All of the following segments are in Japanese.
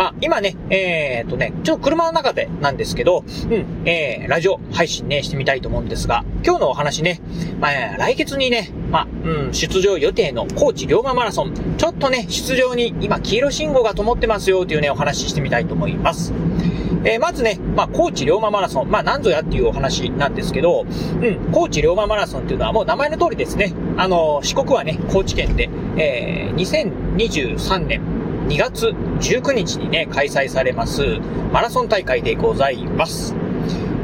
まあ、今ね、えー、っとね、ちょっと車の中でなんですけど、うん、えー、ラジオ配信ね、してみたいと思うんですが、今日のお話ね、まあ、来月にね、まあ、うん、出場予定の高知龍馬マラソン、ちょっとね、出場に今、黄色信号が灯ってますよというね、お話ししてみたいと思います。えーまずね、まあ、高知龍馬マラソン、まあ、なんぞやっていうお話なんですけど、うん、高知龍馬マラソンっていうのはもう名前の通りですね、あの、四国はね、高知県で、えー2023年2月19日にね、開催されます、マラソン大会でございます。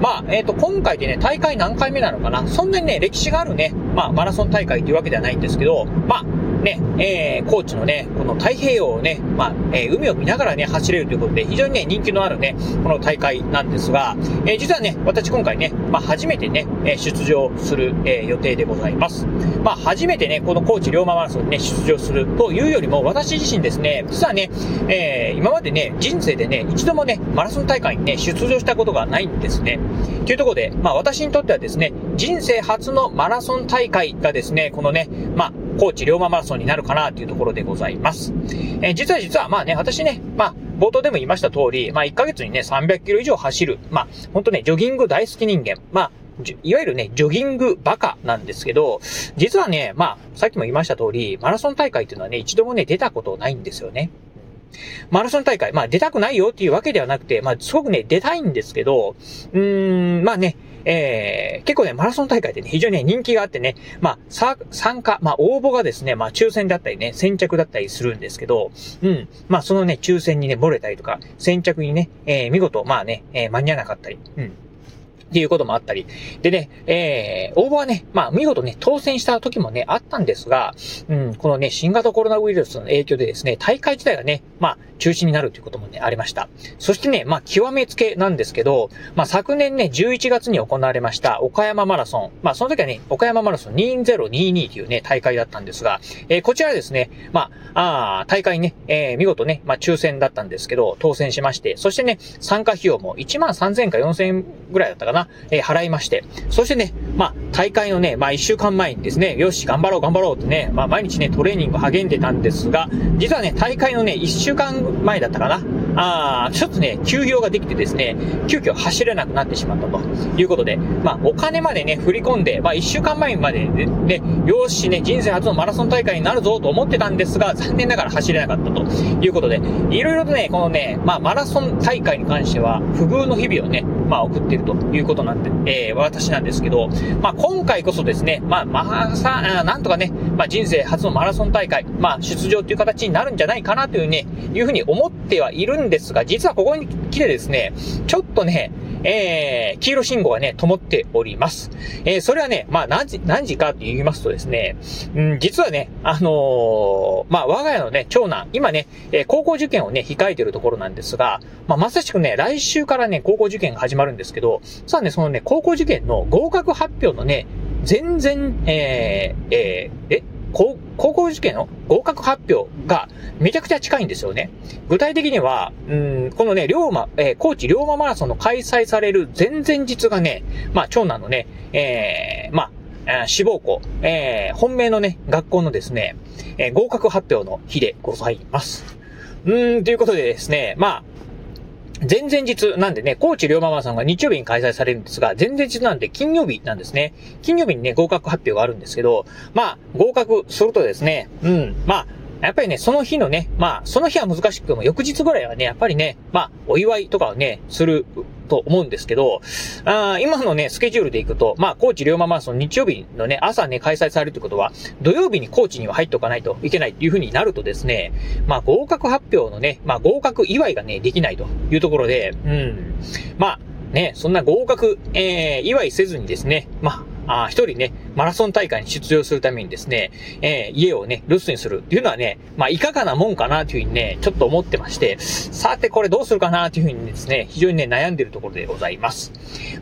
まあ、えっ、と、今回でね、大会何回目なのかなそんなにね、歴史があるね、まあ、マラソン大会というわけではないんですけど、まあ、ね、えー、高知のね、この太平洋をね、まあ、えー海を見ながらね、走れるということで、非常にね、人気のあるね、この大会なんですが、えー実はね、私今回ね、まあ、初めてね、え出場する、え予定でございます。まあ、初めてね、この高知龍馬マラソンにね、出場するというよりも、私自身ですね、実はね、え今までね、人生でね、一度もね、マラソン大会にね、出場したことがないんですね。というところで、まあ私にとってはですね、人生初のマラソン大会がですね、このね、まあ、高知龍馬マラソンになるかなというところでございます。えー実は実は、まあね、私ね、まあ、冒頭でも言いました通り、まあ1ヶ月にね、300キロ以上走る、まあ、ほんとね、ジョギング大好き人間、まあ、いわゆるね、ジョギングバカなんですけど、実はね、まあ、さっきも言いました通り、マラソン大会っていうのはね、一度もね、出たことないんですよね。マラソン大会、まあ出たくないよっていうわけではなくて、まあすごくね、出たいんですけど、うーん、まあね、えー、結構ね、マラソン大会ってね、非常にね、人気があってね、まあ、さ、参加、まあ、応募がですね、まあ、抽選だったりね、先着だったりするんですけど、うん、まあ、そのね、抽選にね、漏れたりとか、先着にね、えー、見事、まあね、えー間に合わなかったり、うん。っていうこともあったり。でね、えー、応募はね、まあ、見事ね、当選した時もね、あったんですが、うん、このね、新型コロナウイルスの影響でですね、大会自体がね、まあ、中止になるということもね、ありました。そしてね、まあ、極めつけなんですけど、まあ、昨年ね、11月に行われました、岡山マラソン。まあ、その時はね、岡山マラソン2022というね、大会だったんですが、えーこちらですね、まあ、あ大会ね、えー見事ね、まあ、抽選だったんですけど、当選しまして、そしてね、参加費用も1万3000か4000ぐらいだったかな、えー払いまして、そしてね、まあ、大会のね、まあ、1週間前にですね、よし、頑張ろう、頑張ろうってね、まあ、毎日ね、トレーニング励んでたんですが、実はね、大会のね、1週間前だったかな、あーちょっとね、休業ができてですね、急遽走れなくなってしまったということで、まあ、お金までね、振り込んで、まあ、1週間前までね、ねよしね、人生初のマラソン大会になるぞと思ってたんですが、残念ながら走れなかったということで、いろいろとね、このね、まあ、マラソン大会に関しては、不遇の日々をね、まあ、送ってるということなんで、えー、私なんですけど、まあ、今回こそですね、まあ、まあ、さ、なんとかね、まあ、人生初のマラソン大会、まあ、出場という形になるんじゃないかなというね、いうふうに思ってはいるんですが、実はここに来てですね、ちょっとね、えー、黄色信号がね、灯っております。えー、それはね、まあ、何時、何時かと言いますとですね、うん、実はね、あのーまあ、我が家のね、長男、今ね、え高校受験をね、控えてるところなんですが、まあ、まさしくね、来週からね、高校受験が始まるんですけど、さあね、そのね、高校受験の合格発表のね、全然、えー、えー、え、高高校受験の合格発表がめちゃくちゃ近いんですよね。具体的には、うん、このね、龍馬、えー高知龍馬マラソンの開催される前々日がね、まあ、長男のね、えー、まあ、えー志望校、えー本命のね、学校のですね、えー合格発表の日でございます。うん、ということでですね、まあ、前々日なんでね、高知龍馬マさんが日曜日に開催されるんですが、前々日なんで金曜日なんですね。金曜日にね、合格発表があるんですけど、まあ、合格するとですね、うん、まあ、やっぱりね、その日のね、まあ、その日は難しくても、翌日ぐらいはね、やっぱりね、まあ、お祝いとかをね、すると思うんですけど、あ今のね、スケジュールでいくと、まあ、高知龍馬マラソン日曜日のね、朝ね、開催されるってことは、土曜日に高知には入っておかないといけないっていう風になるとですね、まあ、合格発表のね、まあ、合格祝いがね、できないというところで、うん。まあ、ね、そんな合格、えー、祝いせずにですね、まあ、あ一人ね、マラソン大会に出場するためにですね、えー家をね、留守にするっていうのはね、まあ、いかがなもんかなというふうにね、ちょっと思ってまして、さてこれどうするかなというふうにですね、非常にね、悩んでるところでございます。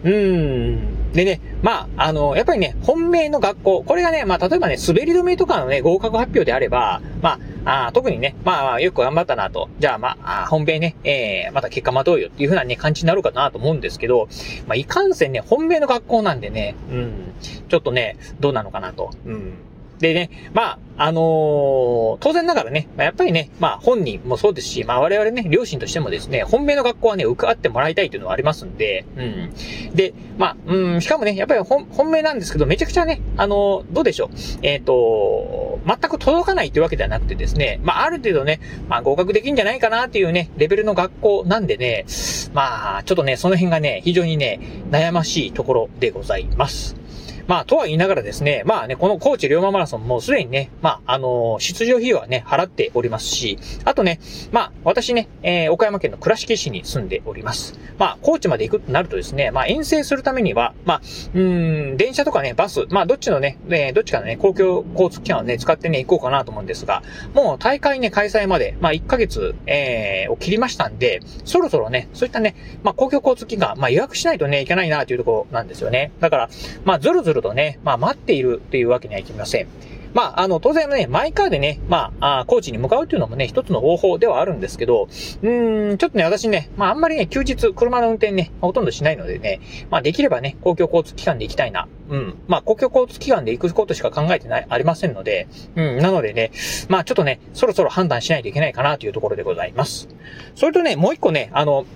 うーん。でね、まあ、あの、やっぱりね、本命の学校、これがね、まあ、例えばね、滑り止めとかのね、合格発表であれば、まあ、あ特にね、まあ、よく頑張ったなと。じゃあ、まあ、本命ね、えー、また結果待とうよっていう風なね、感じになるかなと思うんですけど、まあ、いかんせんね、本命の学校なんでね、うん、ちょっとね、どうなのかなと。うん。でね、まあ、あのー、当然ながらね、まやっぱりね、まあ本人もそうですし、まあ我々ね、両親としてもですね、本命の学校はね、受かってもらいたいというのはありますんで、うん。で、まあ、うん、しかもね、やっぱり本、本命なんですけど、めちゃくちゃね、あのー、どうでしょう。えっ、ー、と、全く届かないというわけではなくてですね、まあある程度ね、まあ合格できんじゃないかなっていうね、レベルの学校なんでね、まあ、ちょっとね、その辺がね、非常にね、悩ましいところでございます。まあ、とは言いながらですね、まあね、この高知龍馬マラソンもすでにね、まあ、あのー、出場費用はね、払っておりますし、あとね、まあ、私ね、えー、岡山県の倉敷市に住んでおります。まあ、高知まで行くとなるとですね、まあ、遠征するためには、まあ、うん、電車とかね、バス、まあ、どっちのね、えー、どっちかのね、公共交通機関をね、使ってね、行こうかなと思うんですが、もう大会ね、開催まで、まあ、1ヶ月、えー、を切りましたんで、そろそろね、そういったね、まあ、公共交通機関、まあ、予約しないとね、いけないなというところなんですよね。だから、まあ、ずるずるるとね、まあ、待っているというわけにはいきません。まあ、あの、当然ね、マイカーでね、まあ、あ高知に向かうっていうのもね、一つの方法ではあるんですけど、うーん、ちょっとね、私ね、まあ、あんまりね、休日、車の運転ね、ほとんどしないのでね、まあ、できればね、公共交通機関で行きたいな。うん。まあ、公共交通機関で行くことしか考えてない、ありませんので、うん、なのでね、まあ、ちょっとね、そろそろ判断しないといけないかなというところでございます。それとね、もう一個ね、あの、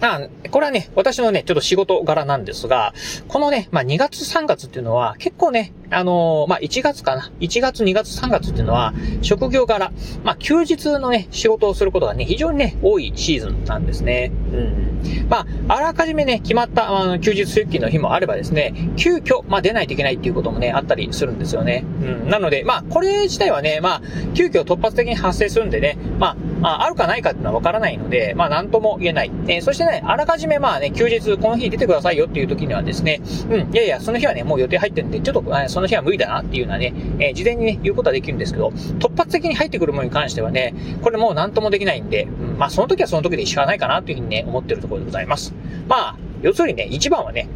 まあ、これはね、私のね、ちょっと仕事柄なんですが、このね、まあ2月3月っていうのは結構ね、あのー、まあ1月かな。1月、2月、3月っていうのは、職業柄、まあ休日のね、仕事をすることがね、非常にね、多いシーズンなんですね。うん。まあ、あらかじめね、決まった、あの、休日出勤の日もあればですね、急遽、まあ出ないといけないっていうこともね、あったりするんですよね。うん。なので、まあ、これ自体はね、まあ、急遽突発的に発生するんでね、まあ、あるかないかっていうのはわからないので、まあ、なんとも言えない。えー、そしてね、あらかじめまあね、休日この日出てくださいよっていう時にはですね、うん、いやいや、その日はね、もう予定入ってるんで、ちょっと、えその日は無理だなっていうのはね、えー、事前にね、言うことはできるんですけど、突発的に入ってくるものに関してはね、これもう何ともできないんで、うん、まあその時はその時で仕方ないかなというふうにね、思ってるところでございます。まあ、要するにね、一番はね、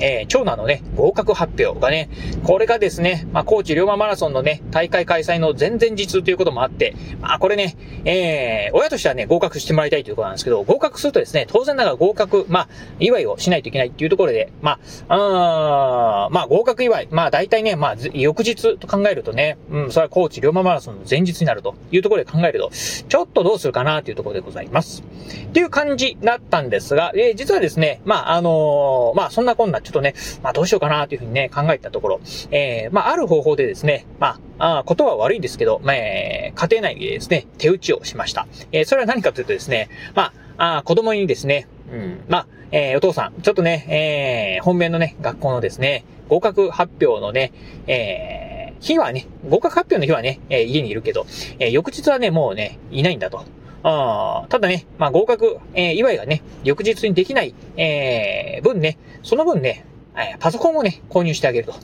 えー、長男のね、合格発表がね、これがですね、まあ、高知龍馬マラソンのね、大会開催の前々日ということもあって、まあ、これね、えー、親としてはね、合格してもらいたいということなんですけど、合格するとですね、当然ながら合格、まあ、祝いをしないといけないっていうところで、まあ、あまあ、合格祝い、まあ、大体ね、まあ、翌日と考えるとね、うん、それは高知龍馬マラソンの前日になるというところで考えると、ちょっとどうするかなというところでございます。っていう感じだったんですが、えー、実はですね、まあ、あのー、まあ、そんなこんな、ちょっとね、まあ、どうしようかなというふうにね、考えたところ、えー、まあ、ある方法でですね、まあ、あことは悪いんですけど、まあ、えー、家庭内でですね、手打ちをしました。えー、それは何かというとですね、まあ、あ子供にですね、うん、まあ、えー、お父さん、ちょっとね、えー、本命のね、学校のですね、合格発表のね、えー、日はね、合格発表の日はね、えー、家にいるけど、えー、翌日はね、もうね、いないんだと。あただね、まあ合格、えー、祝いがね、翌日にできない、えー、分ね、その分ね、え、パソコンをね、購入してあげると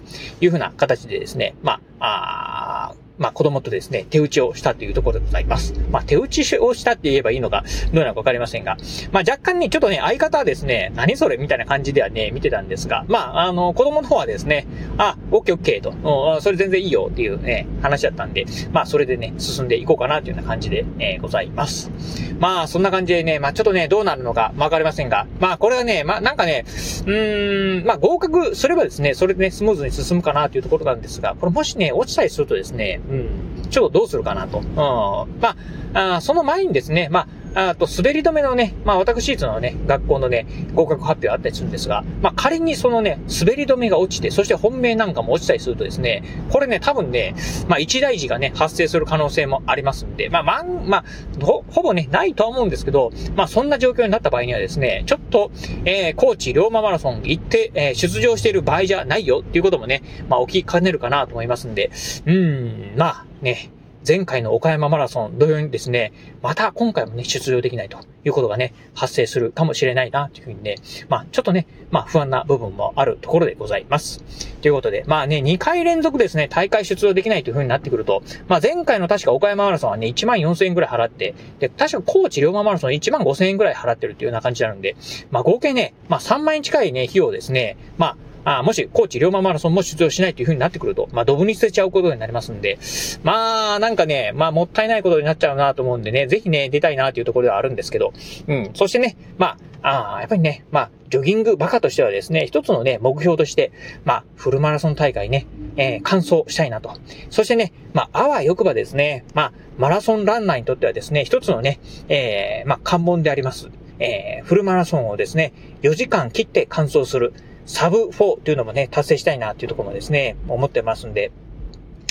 いうふうな形でですね、まあ、あまあ子供とですね、手打ちをしたというところでございます。まあ手打ちをしたって言えばいいのか、どうなのかわかりませんが、まあ若干ね、ちょっとね、相方はですね、何それみたいな感じではね、見てたんですが、まああの、子供の方はですね、あ、オッケーオッケーと、それ全然いいよっていうね、話だったんで、まあそれでね、進んでいこうかなというような感じで、えー、ございます。まあそんな感じでね、まあちょっとね、どうなるのかわかりませんが、まあこれはね、まあなんかね、うーん、まあ合格すればですね、それでね、スムーズに進むかなというところなんですが、これもしね、落ちたりするとですね、うん、ちょっとどうするかなと。うん。まあ、あその前にですね、まあ、あと、滑り止めのね、まあ、私立のね、学校のね、合格発表あったりするんですが、まあ、仮にそのね、滑り止めが落ちて、そして本命なんかも落ちたりするとですね、これね、多分ね、まあ、一大事がね、発生する可能性もありますんで、まあ、まん、まあ、ほ、ほぼね、ないとは思うんですけど、まあ、そんな状況になった場合にはですね、ちょっと、えー、高知龍馬マラソン行って、えー、出場している場合じゃないよっていうこともね、まあ、起きかねるかなと思いますんで、うーん、まあ、ね、前回の岡山マラソン同様にですね、また今回もね、出場できないということがね、発生するかもしれないな、というふうにね、まあ、ちょっとね、まあ、不安な部分もあるところでございます。ということで、まあね、2回連続ですね、大会出場できないというふうになってくると、まあ、前回の確か岡山マラソンはね、1万4000円くらい払って、で、確か高知龍馬マラソン1万5000円くらい払ってるっていうような感じなるんで、まあ、合計ね、まあ、3万円近いね、費用ですね、まあ、あもし、高知龍馬マラソンも出場しないという風になってくると、まあ、ドブに捨てちゃうことになりますんで、まあ、なんかね、まあ、もったいないことになっちゃうなと思うんでね、ぜひね、出たいなというところではあるんですけど、うん。そしてね、まあ、あやっぱりね、まあ、ジョギングバカとしてはですね、一つのね、目標として、まあ、フルマラソン大会ね、えー、完走したいなと。そしてね、まあ、あわよくばですね、まあ、マラソンランナーにとってはですね、一つのね、えー、まあ、関門であります。えー、フルマラソンをですね、4時間切って完走する、サブ4というのもね、達成したいなというところもですね、思ってますんで、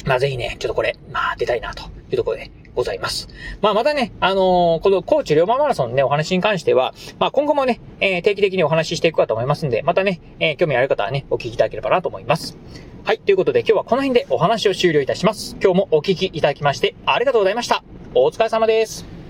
まあぜひね、ちょっとこれ、まあ出たいなというところでございます。まあまたね、あのー、この高知龍馬マラソンのね、お話に関しては、まあ今後もね、えー、定期的にお話ししていくかと思いますんで、またね、えー、興味ある方はね、お聞きいただければなと思います。はい、ということで今日はこの辺でお話を終了いたします。今日もお聞きいただきましてありがとうございました。お疲れ様です。